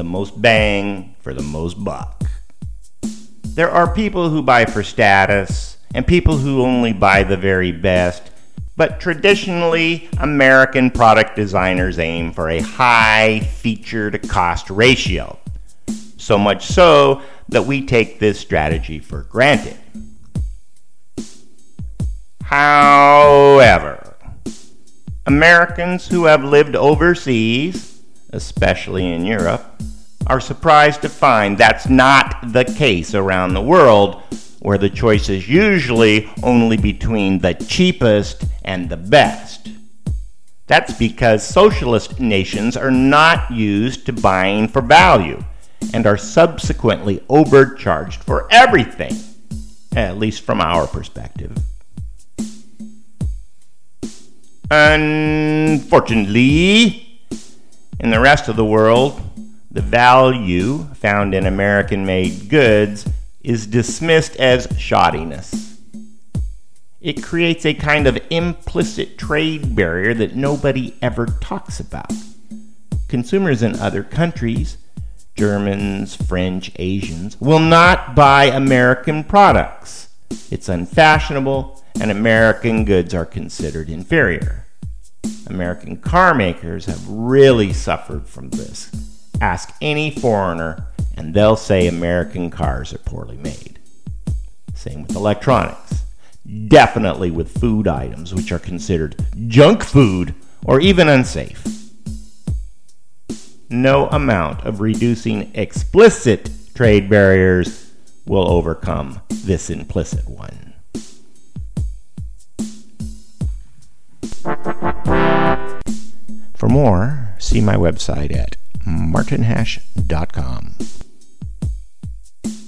the most bang for the most buck. There are people who buy for status and people who only buy the very best, but traditionally, American product designers aim for a high feature to cost ratio. So much so that we take this strategy for granted. However, Americans who have lived overseas, especially in Europe, are surprised to find that's not the case around the world, where the choice is usually only between the cheapest and the best. That's because socialist nations are not used to buying for value and are subsequently overcharged for everything, at least from our perspective. Unfortunately, in the rest of the world, the value found in American made goods is dismissed as shoddiness. It creates a kind of implicit trade barrier that nobody ever talks about. Consumers in other countries, Germans, French, Asians, will not buy American products. It's unfashionable, and American goods are considered inferior. American car makers have really suffered from this. Ask any foreigner, and they'll say American cars are poorly made. Same with electronics. Definitely with food items, which are considered junk food or even unsafe. No amount of reducing explicit trade barriers will overcome this implicit one. For more, see my website at martinhash.com.